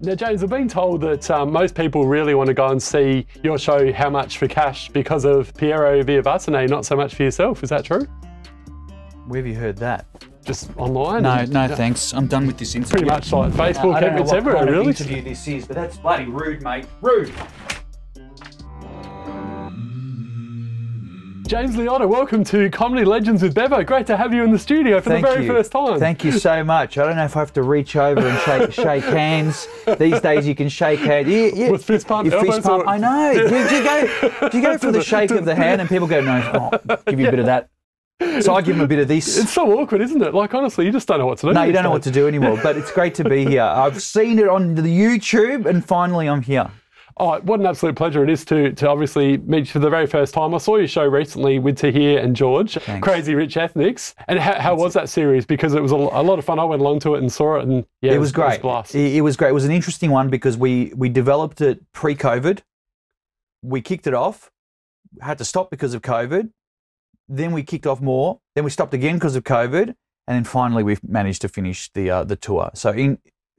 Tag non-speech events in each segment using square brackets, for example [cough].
Now, James, I've been told that um, most people really want to go and see your show, How Much for Cash, because of Piero Viavattene, not so much for yourself. Is that true? Where have you heard that? Just online? No, and- no, thanks. I'm done with this interview. Pretty much like Facebook, I don't know it's what everywhere, kind of really. interview this is, but that's bloody rude, mate. Rude. James Liotta, welcome to Comedy Legends with Bevo. Great to have you in the studio for Thank the very you. first time. Thank you so much. I don't know if I have to reach over and shake [laughs] shake hands. These days you can shake hands. You, you, With fist pump fist pump. or- I know. Do, do you go? Do you go [laughs] for the shake of the hand and people go, no, oh, give you a bit of that. So I give them a bit of this. It's so awkward, isn't it? Like, honestly, you just don't know what to do. No, you don't know what to do anymore. But it's great to be here. I've seen it on the YouTube, and finally I'm here. Oh, what an absolute pleasure it is to to obviously meet you for the very first time. I saw your show recently with Tahir and George, Crazy Rich Ethnics. And how, how was that series? Because it was a, a lot of fun. I went along to it and saw it, and yeah, it was great. It was blast. It, it was great. It was an interesting one because we we developed it pre-COVID. We kicked it off, had to stop because of COVID. Then we kicked off more. Then we stopped again because of COVID, and then finally we've managed to finish the uh, the tour. So in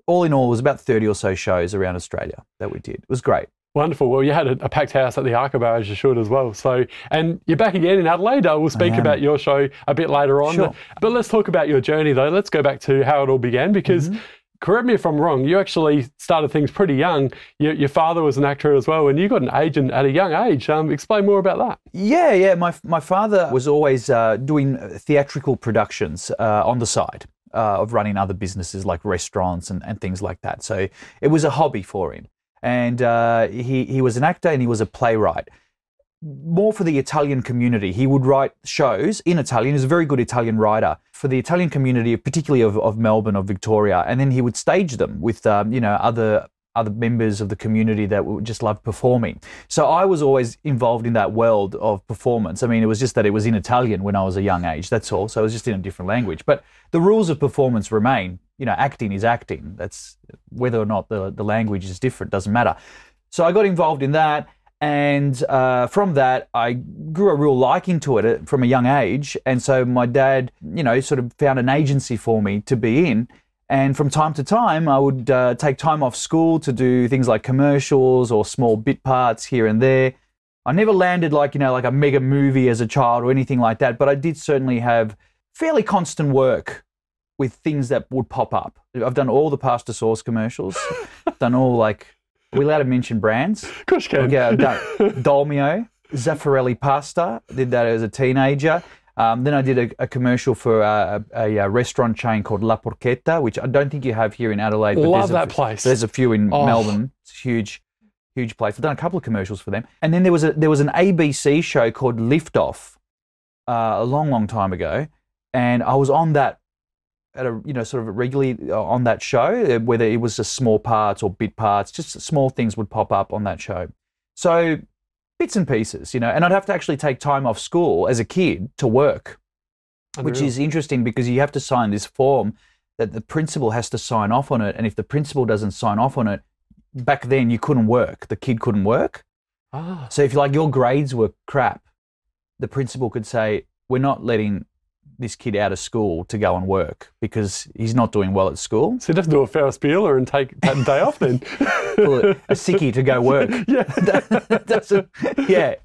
all in all, it was about thirty or so shows around Australia that we did. It was great. Wonderful. Well, you had a, a packed house at the Arkaba, as you should as well. So, and you're back again in Adelaide. We'll speak about your show a bit later on. Sure. But, but let's talk about your journey, though. Let's go back to how it all began because. Mm-hmm. Correct me if I'm wrong. You actually started things pretty young. Your, your father was an actor as well, and you got an agent at a young age. Um, explain more about that. Yeah, yeah. My my father was always uh, doing theatrical productions uh, on the side uh, of running other businesses like restaurants and, and things like that. So it was a hobby for him, and uh, he he was an actor and he was a playwright. More for the Italian community. He would write shows in Italian. He's a very good Italian writer for the Italian community, particularly of, of Melbourne, of Victoria. And then he would stage them with, um, you know, other other members of the community that just love performing. So I was always involved in that world of performance. I mean, it was just that it was in Italian when I was a young age. That's all. So it was just in a different language. But the rules of performance remain. You know, acting is acting. That's whether or not the the language is different doesn't matter. So I got involved in that. And uh, from that, I grew a real liking to it uh, from a young age. And so my dad, you know, sort of found an agency for me to be in. And from time to time, I would uh, take time off school to do things like commercials or small bit parts here and there. I never landed like, you know, like a mega movie as a child or anything like that, but I did certainly have fairly constant work with things that would pop up. I've done all the pasta sauce commercials, [laughs] done all like, are we allowed to mention brands? Of course you can. Yeah, [laughs] Dolmio, Zaffarelli pasta. Did that as a teenager. Um, then I did a, a commercial for uh, a, a, restaurant chain called La Porchetta, which I don't think you have here in Adelaide. But Love there's a that place. There's a few in Oh. Melbourne. It's a huge, huge place. I've done a couple of commercials for them. And then there was a there was an ABC show called Liftoff uh, a long, long time ago, and I was on that at a you know sort of regularly uh, on that show, uh, whether it was just small parts or bit parts, just small things would pop up on that show. So bits and pieces, you know, and I'd have to actually take time off school as a kid to work, which is interesting because you have to sign this form that the principal has to sign off on it, and if the principal doesn't sign off on it, back then you couldn't work, the kid couldn't work. Ah, So if like your grades were crap, the principal could say, "We're not letting this kid out of school to go and work because he's not doing well at school. so you have to do a Ferris Bueller and take that day off then. [laughs] Pull a, a sickie to go work." [laughs] yeah. [laughs] That doesn't- yeah.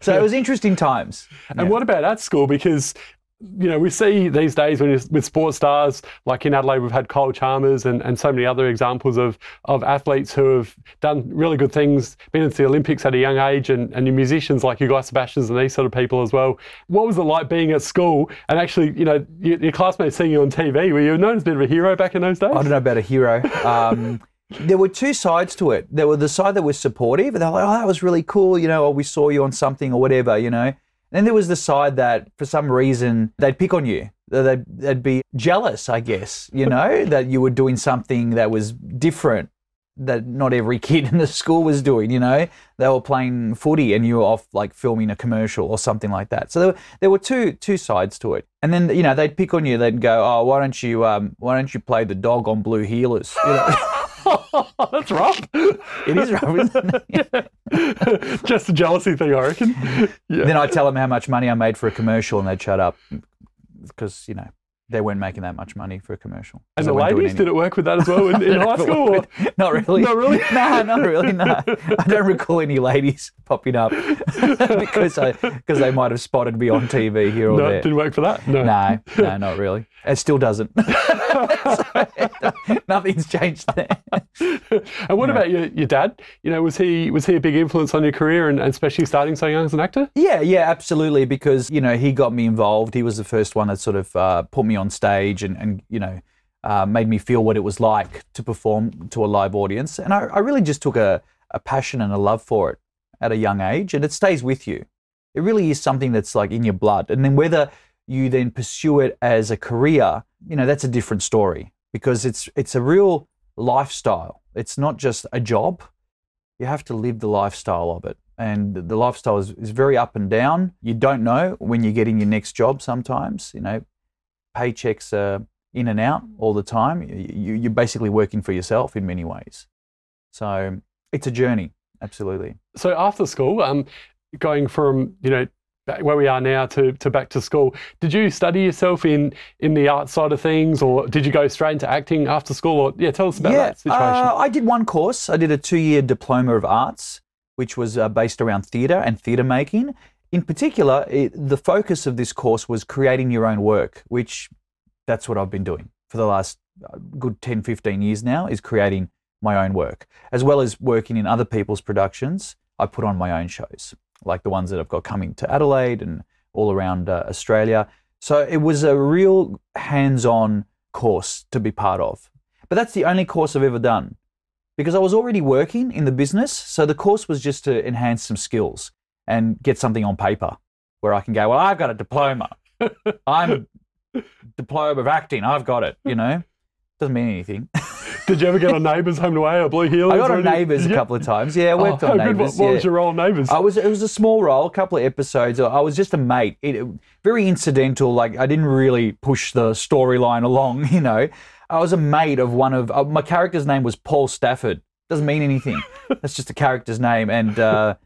So it was interesting times. And what about at school? Because you know we see these days with sports stars like in Adelaide, we've had Kyle Chalmers and, and so many other examples of of athletes who have done really good things, been into the Olympics at a young age, and, and your musicians like you guys, Sebastians and these sort of people as well. What was it like being at school and actually, you know, your, your classmates seeing you on TV? Were you known as a bit of a hero back in those days? I don't know about a hero. Um, [laughs] there were two sides to it. There were the side that was supportive, and they're like, "Oh, that was really cool," you know, or we saw you on something or whatever, you know. Then there was the side that, for some reason, they'd pick on you. They'd, they'd be jealous, I guess, you know, [laughs] that you were doing something that was different that not every [laughs] kid in the school was doing, you know. They were playing footy and you were off like filming a commercial or something like that. So there were, there were two two sides to it. And then, you know, they'd pick on you, they'd go, Oh, why don't you um why don't you play the dog on blue heelers? You know, [laughs] [laughs] That's rough. it is rough, isn't it? [laughs] Just a jealousy thing, I reckon. Yeah. then I'd tell them how much money I made for a commercial and they'd shut up because, you know, they weren't making that much money for a commercial. And the ladies, did it work with that as well in, in [laughs] high school? Or? Not really. Not really? no, not really. No, I don't recall any ladies popping up because I because they might have spotted me on TV here or No, there. didn't work for that. No. No, no, not really. It still doesn't. [laughs] Nothing's changed there. [laughs] And what about your, your dad? You know, was he was he a big influence on your career and, and especially starting so young as an actor? Yeah, yeah, absolutely. Because you know he got me involved. He was the first one that sort of uh, put me on stage and and you know uh, made me feel what it was like to perform to a live audience. And I, I really just took a, a passion and a love for it at a young age, and it stays with you. It really is something that's like in your blood. And then whether you then pursue it as a career, you know, that's a different story because it's it's a real lifestyle. It's not just a job. You have to live the lifestyle of it. And the lifestyle is, is very up and down. You don't know when you're getting your next job sometimes. You know, paychecks are in and out all the time. You, you're basically working for yourself in many ways. So it's a journey, absolutely. So after school, um, going from you know where we are now to, to back to school, did you study yourself in in the art side of things, or did you go straight into acting after school? Or yeah, tell us about that situation. Uh, I did one course. I did a two-year diploma of arts, which was uh, based around theatre and theatre making. In particular, it, the focus of this course was creating your own work, which that's what I've been doing for the last uh, good 10, 15 years now, is creating my own work, as well as working in other people's productions. I put on my own shows, like the ones that I've got coming to Adelaide and all around uh, Australia. So it was a real hands on course to be part of. But that's the only course I've ever done because I was already working in the business. So the course was just to enhance some skills and get something on paper where I can go, well, I've got a diploma. [laughs] I'm a diploma of acting. I've got it, you know? Doesn't mean anything. [laughs] Did you ever get on Neighbours, Home and Away, or Blue Heelers? I got on? Neighbours a couple of times. Yeah, I worked oh, on. Neighbours. What, what yeah. was your role on Neighbours? I was. It was a small role, a couple of episodes. I was just a mate. It, very incidental. Like I didn't really push the storyline along. [laughs] You know, I was a mate of one of uh, my character's name was Paul Stafford. Doesn't mean anything. [laughs] That's just a character's name, and uh,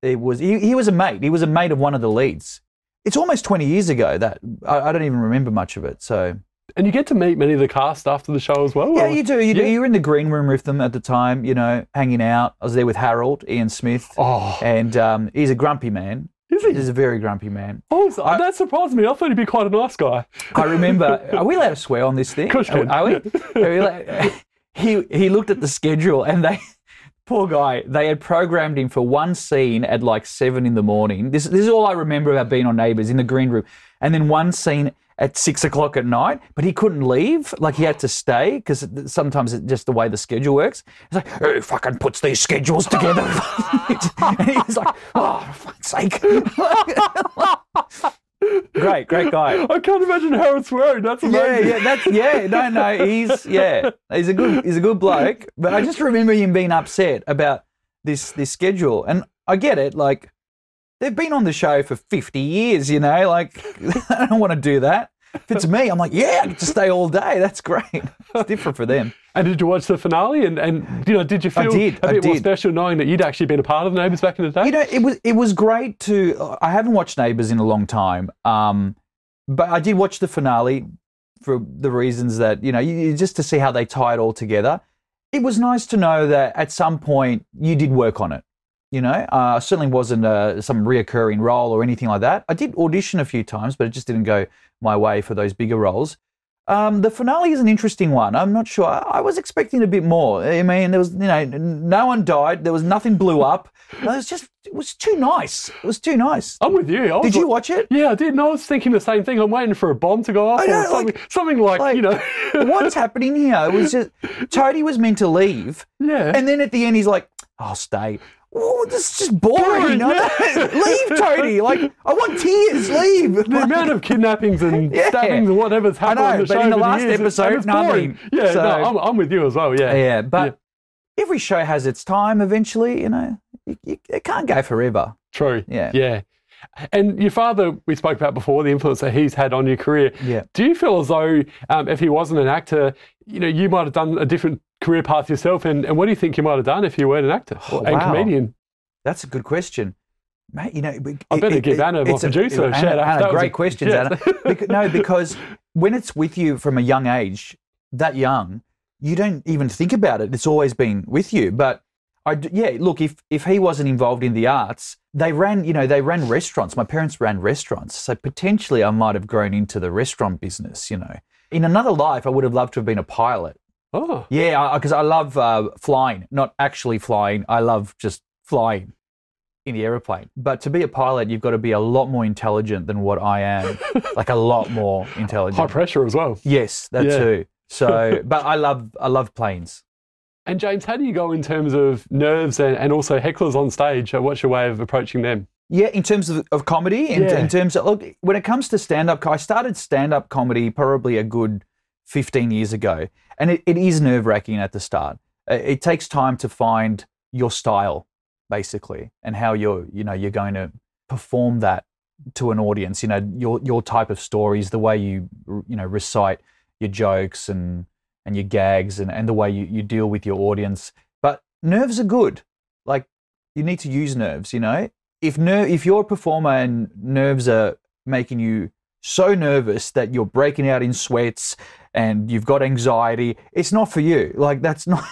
it was he, he was a mate. He was a mate of one of the leads. It's almost twenty years ago that I, I don't even remember much of it. So and you get to meet many of the cast after the show as well. yeah, you do. You do. You were in the green room with them at the time. You know, hanging out. I was there with Harold, Ian Smith, Oh, and um, he's a grumpy man. is he? He's a very grumpy man. Oh, so- that surprised me. I thought he'd be quite a nice guy. I remember. [laughs] Are we allowed to swear on this thing? Are, are we? Are we allowed- [laughs] he he looked at the schedule and they. [laughs] Poor guy. They had programmed him for one scene at like seven in the morning. This this is all I remember about being on Neighbours in the green room, and then one scene at six o'clock at night. But he couldn't leave. Like he had to stay because sometimes it's just the way the schedule works. He's like, who fucking puts these schedules together? [laughs] and he's like, oh, for fuck's sake. [laughs] great, great guy. I can't imagine Harold swearing. That's Yeah, yeah, that's yeah. No, no, he's yeah, he's a good, he's a good bloke. But I just remember him being upset about this this schedule, and I get it. Like they've been on the show for fifty years, you know. Like [laughs] I don't want to do that. If it's me, I'm like, yeah, I get to stay all day. That's great. It's different for them. And did you watch the finale? And, and you know, did you I feel did, a I bit more special knowing that you'd actually been a part of Neighbours back in the day? You know, it was it was great to. I haven't watched Neighbours in a long time, um, but I did watch the finale for the reasons that you know, you- just to see how they tie it all together. It was nice to know that at some point you did work on it. You know, uh, certainly wasn't uh, some reoccurring role or anything like that. I did audition a few times, but it just didn't go my way for those bigger roles. Um, the finale is an interesting one. I'm not sure. I, was expecting a bit more. I mean, there was, you know, no one died. There was nothing blew up. It was just, it was too nice. It was too nice. I'm with you. Did you watch it? Yeah, I did. And I was thinking the same thing. I'm waiting for a bomb to go off I or something, like- something like, like, you know. [laughs] What's happening here? It was just, Toady was meant to leave. [laughs] yeah. And then at the end, he's like, I'll stay. Oh, this is just boring. Boring, yeah. leave, Toady. [laughs] Like, I want tears. Leave. the amount of kidnappings and [laughs] Yeah. stabbings and whatever's happened know, on the but show in the last years, episode, it's nothing. boring. Yeah, So- no, I'm, I'm with you as well. Yeah. Yeah, but every show has its time eventually, you know. You, you, it can't go forever. True. Yeah. Yeah. And your father, we spoke about before, the influence that he's had on your career. Yeah. Do you feel as though um, if he wasn't an actor, you know, you might have done a different career path yourself? And, and what do you think you might have done if you weren't an actor Oh, and wow. comedian? That's a good question. Mate, you know, I better give Anna, my a- producer, a Anna, shout out. Anna, That was great a- questions. Anna. Bec- no, because when it's with you from a young age, that young, you don't even think about it. It's always been with you. But I, yeah, look, if if he wasn't involved in the arts, they ran, you know, they ran restaurants. My parents ran restaurants, so potentially I might have grown into the restaurant business. You know, in another life, I would have loved to have been a pilot. Oh, Yeah, because I, love uh, flying, not actually flying. I love just flying in the aeroplane. But to be a pilot, you've got to be a lot more intelligent than what I am. [laughs] like a lot more intelligent. high pressure as well. Yes, that Yeah. too. So, [laughs] but I love I love planes. And James, how do you go in terms of nerves and, and also hecklers on stage? Uh, What's your way of approaching them? Yeah, in terms of, of comedy, in, Yeah. in terms of look, when it comes to stand up, I started stand up comedy probably a good fifteen years ago, and it, it is nerve wracking at the start. Uh, It takes time to find your style, basically, and how you're you know you're going to perform that to an audience. You know your your type of stories, the way you you know recite your jokes and and your gags, and, and the way you, you deal with your audience. But nerves are good. Like you need to use nerves. You know, if ner- if you're a performer and nerves are making you so nervous that you're breaking out in sweats and you've got anxiety, it's not for you. Like that's [laughs] not.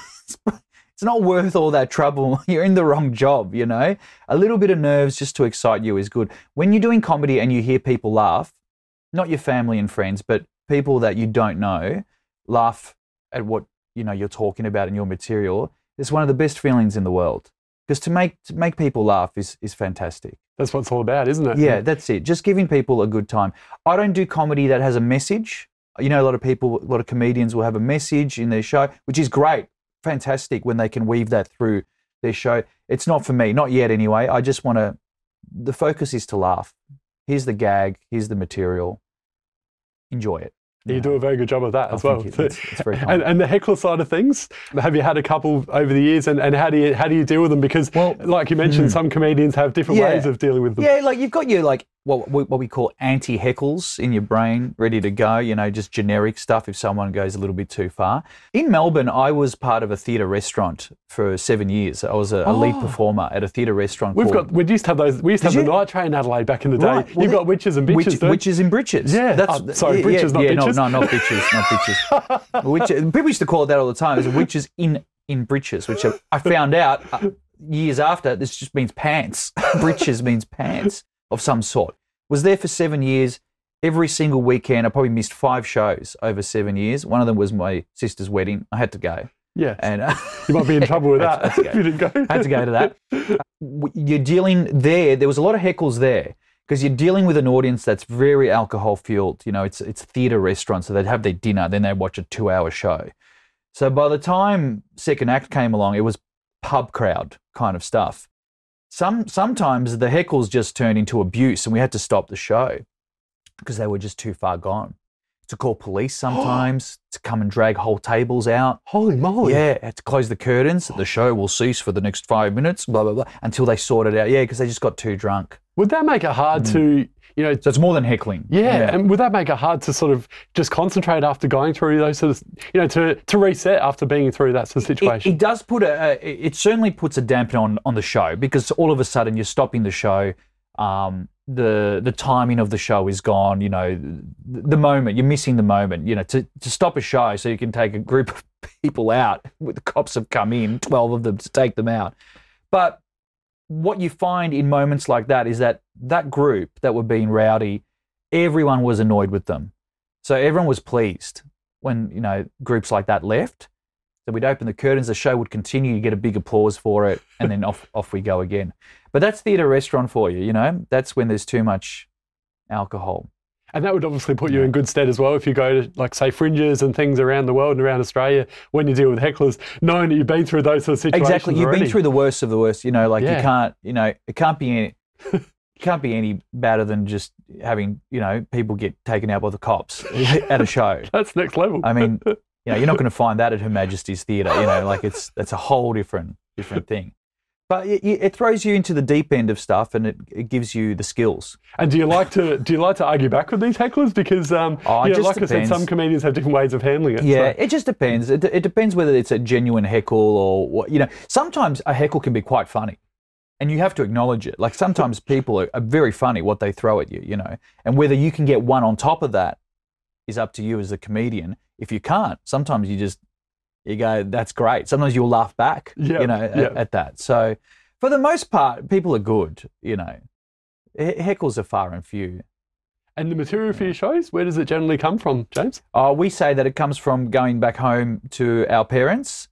It's not worth all that trouble. [laughs] You're in the wrong job, you know? A little bit of nerves just to excite you is good. When you're doing comedy and you hear people laugh, not your family and friends, but people that you don't know laugh at what, you know, you're talking about in your material, it's one of the best feelings in the world. Because to make to make people laugh is is fantastic. That's what it's all about, isn't it? Yeah, that's it. Just giving people a good time. I don't do comedy that has a message. You know, a lot of people, a lot of comedians will have a message in their show, which is great, fantastic when they can weave that through their show. It's not for me, not yet anyway. I just want to, the focus is to laugh. Here's the gag, here's the material. Enjoy it. You do a very good job of that Oh, as well. thank you. That's- that's very [laughs] and, and the heckler side of things, have you had a couple over the years, and, and how do you how do you deal with them? Because, Well, like you mentioned, hmm. some comedians have different Yeah. ways of dealing with them. Yeah, like you've got your like what we- what we call anti heckles in your brain, ready to go. You know, just generic stuff if someone goes a little bit too far. In Melbourne, I was part of a theatre restaurant for seven years. I was a, a lead Oh. performer at a theatre restaurant. We've got we used to have those. We used to Did have the you? night train in Adelaide back in the day. Right, well, You've got witches and bitches. Witch, witches in breeches. Yeah. that's Oh, sorry, yeah, breeches, yeah, not yeah, bitches. No, no, not bitches, not bitches. [laughs] Witch, people used to call it that all the time. It's witches in in breeches, which I found out uh, years after. This just means pants. [laughs] breeches means pants of some sort. Was there for seven years. Every single weekend, I probably missed five shows over seven years. One of them was my sister's wedding. I had to go, yeah. and uh, You might be in trouble with [laughs] that if you didn't go. had to go to that. [laughs] You're dealing there. There was a lot of heckles there because you're dealing with an audience that's very alcohol fueled. You know, it's it's theatre restaurant, so they'd have their dinner, then they'd watch a two hour show. So by the time second act came along, it was pub crowd kind of stuff. Some sometimes the heckles just turned into abuse, and we had to stop the show because they were just too far gone. To call police [gasps] sometimes to come and drag whole tables out. Holy moly! Yeah, had to close the curtains. The show will cease for the next five minutes, blah, blah, blah, until they sort it out. Yeah, because they just got too drunk. Would that make it hard hmm. to, you know, So it's more than heckling. yeah, and would that make it hard to sort of just concentrate after going through those sort of, you know, to, to reset after being through that sort of situation? it does put a, a- it certainly puts a dampener on, on the show because all of a sudden you're stopping the show. Um, the the timing of the show is gone. You know, the, the moment you're missing the moment. You know, to, to stop a show so you can take a group of [laughs] people out. The cops have come in, twelve of them to take them out. But what you find in moments like that is that that group that were being rowdy, everyone was annoyed with them. So everyone was pleased when you know groups like that left. So we'd open the curtains, the show would continue, you get a big applause for it, and then off [laughs] off we go again. But that's theatre restaurant for you, you know. That's when there's too much alcohol. And that would obviously put you in good stead as well if you go to, like, say, fringes and things around the world and around Australia when you deal with hecklers, knowing that you've been through those sort of situations. Exactly. You've already. been through the worst of the worst. You know, like Yeah. you can't, you know, it can't be any, [laughs] it can't be any better than just having, you know, people get taken out by the cops [laughs] at a show. That's next level. I mean, [laughs] you know, you're not going to find that at Her Majesty's Theatre. You know, like it's that's a whole different different thing. But it, it throws you into the deep end of stuff, and it, it gives you the skills. And do you like to do you like to argue back with these hecklers? Because um, Oh, it you know, just like I said, some comedians have different ways of handling it. Yeah, so- it just depends. It, it depends whether it's a genuine heckle or what. You know, sometimes a heckle can be quite funny, and you have to acknowledge it. Like sometimes people are, are very funny what they throw at you. You know, and whether you can get one on top of that is up to you as a comedian. If you can't, sometimes you just you go, "That's great." Sometimes you'll laugh back, you know, at, at that. So, for the most part, people are good. You know, heckles are far and few. And the material for your shows, where does it generally come from, James? Uh, we say that it comes from going back home to our parents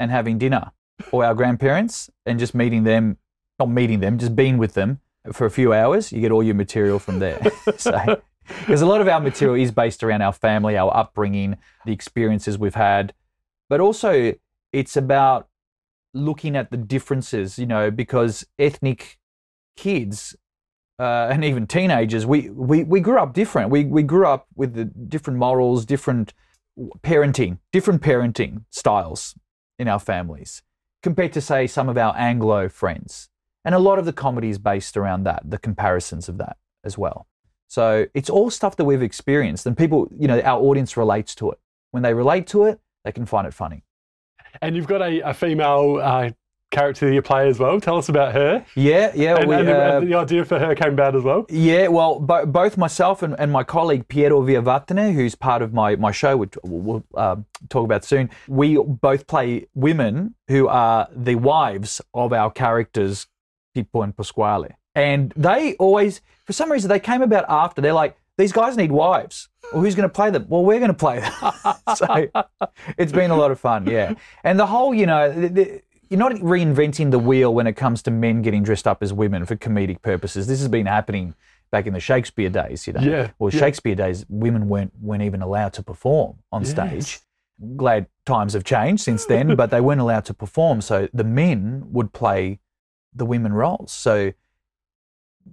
and having dinner, or our grandparents, and just meeting them. Not meeting them, just being with them for a few hours. You get all your material from there. [laughs] so, because a lot of our material is based around our family, our upbringing, the experiences we've had, but also it's about looking at the differences. You know, because ethnic kids uh, and even teenagers, we, we, we grew up different. We, we grew up with the different morals, different parenting, different parenting styles in our families compared to, say, some of our Anglo friends. And a lot of the comedy is based around that, the comparisons of that as well. So it's all stuff that we've experienced, and people, you know, our audience relates to it. When they relate to it, they can find it funny. And you've got a, a female uh, character that you play as well. Tell us about her. Yeah, yeah. And, we, and the, uh, the idea for her came about as well. Yeah, well, bo- both myself and, and my colleague Piero Viavattene, who's part of my, my show, which we'll, we'll uh, talk about soon, we both play women who are the wives of our characters, Pippo and Pasquale. And they always, for some reason, they came about after. They're like, these guys need wives. Well, who's going to play them? Well, we're going to play them. [laughs] so it's been a lot of fun, yeah. And the whole, you know, the, the, you're not reinventing the wheel when it comes to men getting dressed up as women for comedic purposes. This has been happening back in the Shakespeare days, you know. Yeah, Well, yeah. Shakespeare days, women weren't weren't even allowed to perform on Yes. stage. Glad times have changed since then, but they weren't allowed to perform. So the men would play the women roles. So,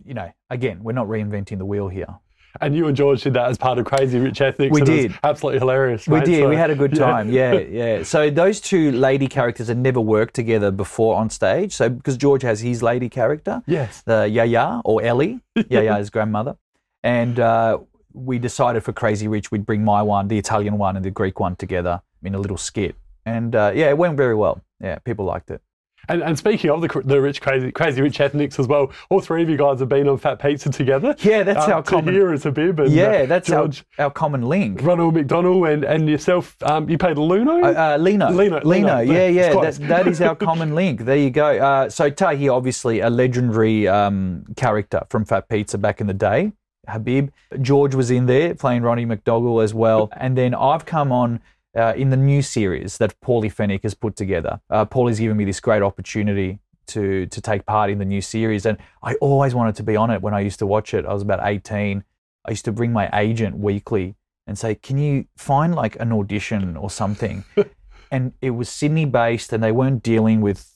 you know, again, we're not reinventing the wheel here. And you and George did that as part of Crazy Rich Ethnics. We and it was did. absolutely hilarious. We mate. did. So, we had a good yeah. time. Yeah, [laughs] yeah. So those two lady characters had never worked together before on stage. So because George has his lady character, Yes. the Yaya or Ellie, [laughs] Yaya's grandmother, and uh, we decided for Crazy Rich we'd bring my one, the Italian one, and the Greek one together in a little skit. And uh, yeah, it went very well. Yeah, people liked it. And, and speaking of the, the rich, crazy, crazy rich ethnics as well, all three of you guys have been on Fat Pizza together. Yeah, that's Uh, our common. Tahir is Habib and Yeah, uh, that's George, our, our common link. Ronald McDonald and, and yourself. Um, you played Luno. Uh, Lino. Lino, Lino. Lino. Yeah, yeah. That, that is our common [laughs] link. There you go. Uh, so Tahi, obviously a legendary um, character from Fat Pizza back in the day. Habib. George was in there playing Ronnie McDougall as well. And then I've come on uh, in the new series that Paulie Fenech has put together. Uh, Paulie's given me this great opportunity to to take part in the new series, and I always wanted to be on it when I used to watch it. I was about 18. I used to bring my agent weekly and say, "Can you find like an audition or something?" [laughs] and it was Sydney based, and they weren't dealing with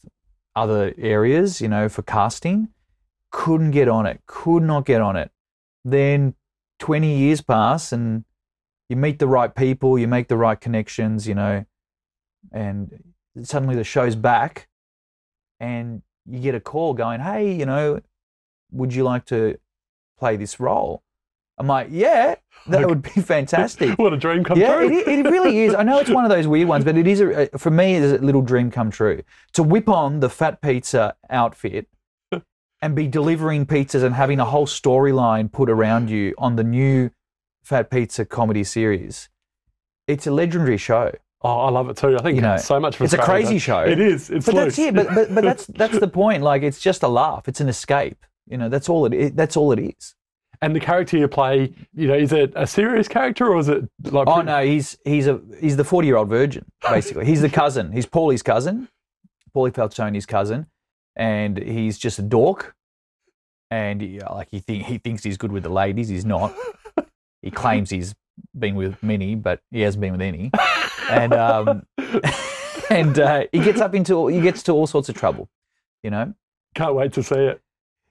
other areas, you know, for casting. Couldn't get on it. Could not get on it. Then 20 years pass, and you meet the right people, you make the right connections, you know, and suddenly the show's back, and you get a call going, "Hey, you know, would you like to play this role?" I'm like, "Yeah, that Okay. would be [laughs] fantastic." what a dream come Yeah, true. it, it really is. I know it's one of those weird ones, but it is a, uh, for me. It is a little dream come true to whip on the fat pizza outfit [laughs] and be delivering pizzas and having a whole storyline put around you on the new Fat Pizza comedy series. It's a legendary show. Oh, I love it too. I think You know, so much. For it's a crazy show. It is. It's But loose. that's it. But, but but that's [laughs] that's the point. Like it's just a laugh. It's an escape. You know, that's all it. Is. That's all it is. and the character you play, you know, is it a serious character or is it like? Oh no, he's he's a he's the forty year old virgin basically. he's the cousin. He's Paulie's cousin, Paulie Falcone's cousin, and he's just a dork. And he, like he think he thinks he's good with the ladies. He's not. He claims he's been with many, but he hasn't been with any. And um, [laughs] and uh, he gets up into he gets to all sorts of trouble. You know. Can't wait to see it.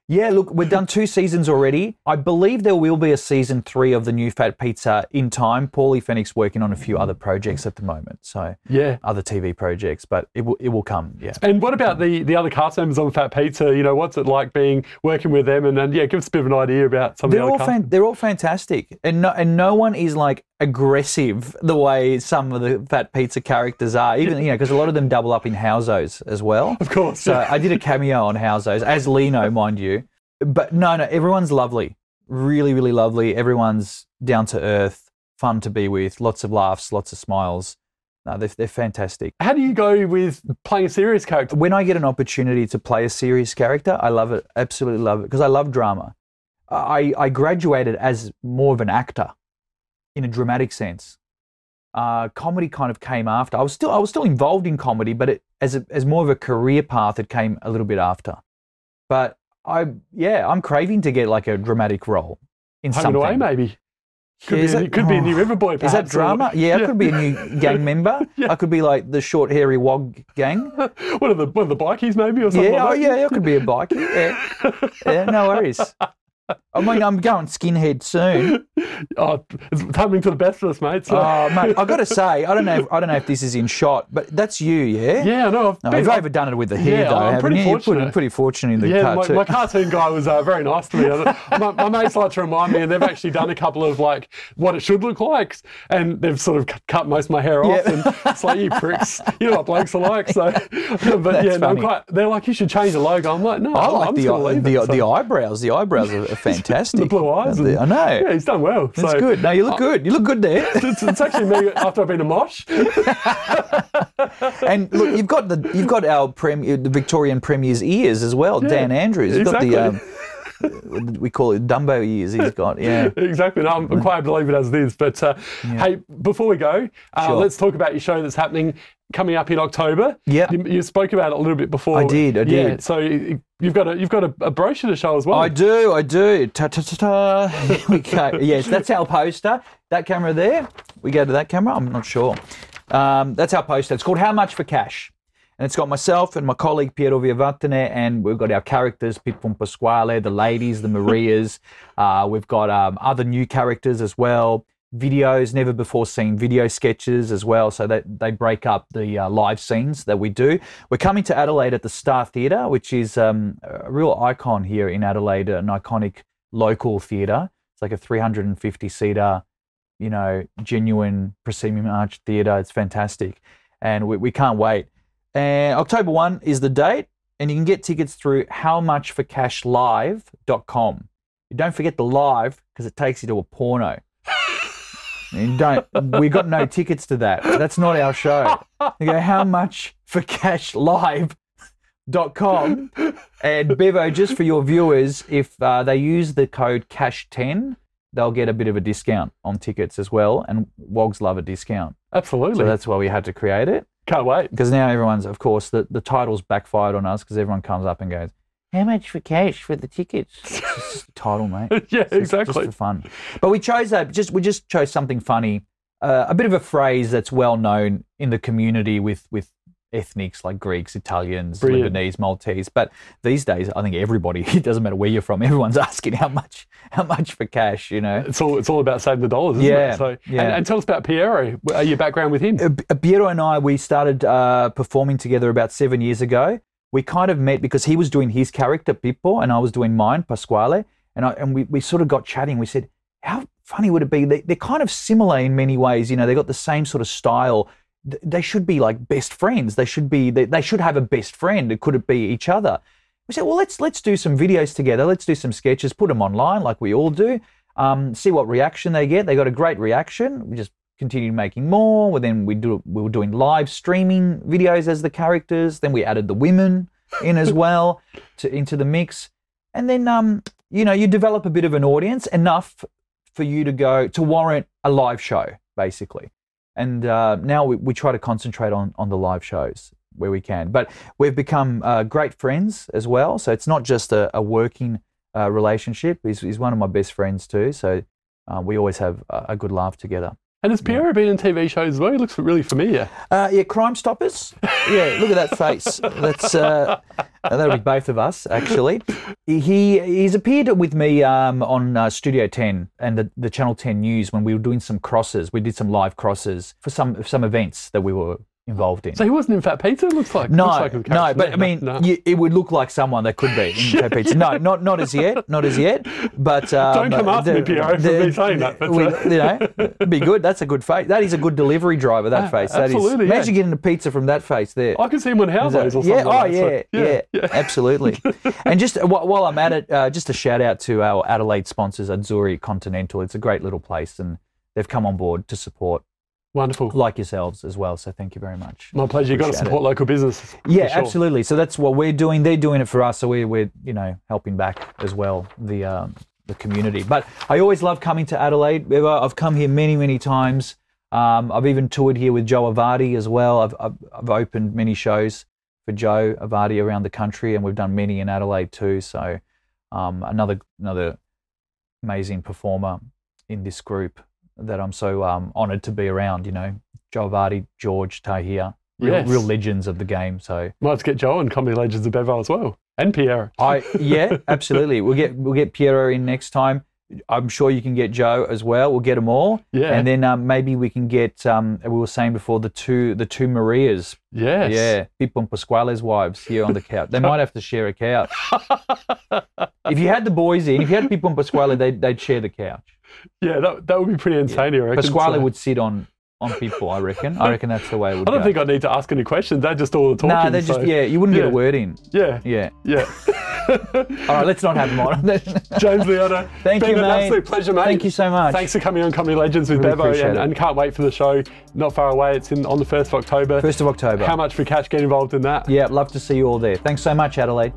Yeah, look, we've done two seasons already. I believe there will be a season three of the new Fat Pizza in time. Paulie Fenech's working on a few other projects at the moment, so Yeah. other TV projects, but it will it will come. Yeah. And what about the the other cast members on Fat Pizza? You know, what's it like being working with them? And then yeah, give us a bit of an idea about some They're of the all other cast. fan- they're all fantastic, and no and no one is like aggressive the way some of the Fat Pizza characters are. Even you know because a lot of them double up in Housos as well. Of course. So. I did a cameo on Housos as Lino, mind you. But no, no, everyone's lovely. Really, really lovely. Everyone's down to earth. fun to be with, lots of laughs, lots of smiles. No, they're, they're fantastic. How do you go with playing a serious character? When I get an opportunity to play a serious character, I love it, absolutely love it, because I love drama. I, I graduated as more of an actor in a dramatic sense. Uh, comedy kind of came after. I was still I was still involved in comedy, but it, as a, as more of a career path, it came a little bit after. But I yeah, I'm craving to get like a dramatic role in Home something. away, maybe. Could, Yeah, be, a, that- could be a [laughs] new oh, Riverboy, Is that perhaps, or- drama? Yeah, I could be a new [laughs] gang member. Yeah. I could be like the short hairy wog gang. [laughs] one of the one of the bikies, maybe, or something Yeah, oh like yeah, I could be a biker. Yeah, yeah, no worries. I mean, I'm going skinhead soon. [laughs] Oh, it's happening to the best of us, mate. So. Oh, mate, I've got to say, I don't know. If, I don't know if this is in shot, but that's you, yeah. yeah, no, I've No, been- you've overdone it with the hair, Yeah, though, I'm pretty you? You're pretty, fortunate. pretty fortunate in the Yeah, my, cartoon. my cartoon guy was uh, very nice to me. [laughs] my, my mates like to remind me, and they've actually done a couple of like what it should look like, and they've sort of cut most of my hair off. Yeah. And it's like you pricks, you know what blokes are like. So, [laughs] but yeah, no, I'm quite. They're like, you should change the logo. I'm like, no, I I'm, like I'm the just gonna leave the, it. So- the eyebrows. The eyebrows are fantastic. [laughs] the blue eyes. The- I know. Yeah, he's done well. That's so, good. No, you look good. You look good there. [laughs] It's, it's actually me after I've been a mosh. [laughs] And look, you've got the you've got our premier, the Victorian Premier's ears as well. Dan Andrews. You've got the um, [laughs] we call it Dumbo ears. He's got yeah. exactly. No, I'm, I'm quite happy to leave it as it is. But uh, hey, before we go, uh, Sure. let's talk about your show that's happening coming up in October. Yeah. you, you spoke about it a little bit before. I did, I Yeah, did. so you've got a you've got a, a brochure to show as well. I do, I do. Ta ta ta ta. Here we go. [laughs] Yes, that's our poster. That camera there. We go to that camera. I'm not sure. Um, that's our poster. It's called How Much for Cash, and it's got myself and my colleague Piero Viavattene, and we've got our characters Pip from Pasquale, the ladies, the Marias. [laughs] uh, we've got um, other new characters as well. Videos, never before seen video sketches as well. So that they break up the uh, live scenes that we do. We're coming to Adelaide at the Star Theatre, which is um, a real icon here in Adelaide, an iconic local theatre. It's like a 350 seater, you know, genuine proscenium arch theatre. It's fantastic. And we, we can't wait. And October 1 is the date, and you can get tickets through howmuchforcashlive.com. You don't forget the live because it takes you to a porno. And don't we got no tickets to that. That's not our show. You go how much for cash live dot com and Bevo just for your viewers if uh, they use the code cash 10 they'll get a bit of a discount on tickets as well and wogs love a discount Absolutely. so that's why we had to create it Can't wait. because now everyone's of course the, the title's backfired on us because everyone comes up and goes how much for cash for the tickets it's just a title mate [laughs] yeah, It's just- exactly. Just for fun. But we chose that. Just we just chose something funny, uh, a bit of a phrase that's well known in the community with with ethnics like Greeks, Italians, Brilliant. Lebanese, Maltese. But these days, I think everybody. [laughs] It doesn't matter where you're from. Everyone's [laughs] asking how much how much for cash. You know. It's all it's all about saving the dollars, isn't Yeah, it? So, yeah. And, and tell us about Piero. Uh, Your background with him. Uh, Piero and I, we started uh, performing together about seven years ago. We kind of met because he was doing his character Pippo, and I was doing mine Pasquale, and I, and we, we sort of got chatting. We said, how funny would it be? They, they're kind of similar in many ways. You know, they got the same sort of style. Th- They should be like best friends. They should be. They, they should have a best friend. Could it be each other? We said, well, let's let's do some videos together. Let's do some sketches. Put them online like we all do. Um, see what reaction they get. They got a great reaction. We just continued making more. Well, then we do we were doing live streaming videos as the characters. Then we added the women in as [laughs] well to into the mix. And then um, you know, you develop a bit of an audience enough for you to go to warrant a live show, basically. And uh, now we, we try to concentrate on on the live shows where we can. But we've become uh, great friends as well. So it's not just a, a working uh, relationship. He's, he's one of my best friends too. So uh, we always have a, a good laugh together. And has Piero been in TV shows as well? He looks really familiar. Uh, yeah, Crime Stoppers. Yeah, look at that face. That's uh, that'll be both of us actually. He he's appeared with me um, on uh, Studio Ten and the, the Channel Ten News when we were doing some crosses. We did some live crosses for some some events that we were involved in. So he wasn't in Fat Pizza. It looks like No, looks like no, but I mean, no. You, it would look like someone that could be in [laughs] Fat Pizza. No, not not as yet, not as yet. But [laughs] um, Don't come after me, Piero, for me saying that, but, we- uh, you know, be good. That's a good face. That is a good delivery driver. That [laughs] face. That is. absolutely, yeah. Imagine getting a pizza from that face there. I can see him on Housos or something. yeah, oh like yeah, that. So, yeah, absolutely. and just wh- while I'm at it, uh, just a shout out to our Adelaide sponsors, Azzurri Continental. It's a great little place, and they've come on board to support Wonderful. like yourselves as well. So thank you very much. My pleasure. You've got to support local business. Yeah, sure. absolutely. So that's what we're doing. They're doing it for us. So we're, we're you know helping back as well the um, the community. But I always love coming to Adelaide. I've come here many many times. Um, I've even toured here with Joe Avati as well. I've, I've I've opened many shows for Joe Avati around the country, and we've done many in Adelaide too. So um, another another amazing performer in this group that I'm so um, honoured to be around. You know, Joe Avati, George Tahir, real, Yes. real legends of the game. So to get Joe and Comedy Legends of Bevo as well. And Pierre. I [laughs] yeah, absolutely. We'll get we'll get Piero in next time. I'm sure you can get Joe as well. We'll get them all, Yeah. and then um, maybe we can get. Um, we were saying before the two the two Marias. yes. Yeah, Pippo and Pasquale's wives here on the couch. They might have to share a couch. [laughs] if you had the boys in, if you had Pippo and Pasquale, they'd, they'd share the couch. Yeah, that, that would be pretty insane, I reckon. Pasquale So- would sit on on Pippo. I reckon. I [laughs] reckon that's the way it would I don't go. think I need to ask any questions. They're just all the talking. Nah, they're just yeah. You wouldn't get a word in. Yeah. Yeah. Yeah. [laughs] [laughs] All right, let's not have them on. James Liotta, Thank been you, an mate. absolute pleasure, mate. Thank you so much. Thanks for coming on Comedy Legends with Really Bevo, and, and can't wait for the show. Not far away. It's in on the first of October. First of October. How much for catch? Get involved in that. Yeah, love to see you all there. Thanks so much, Adelaide.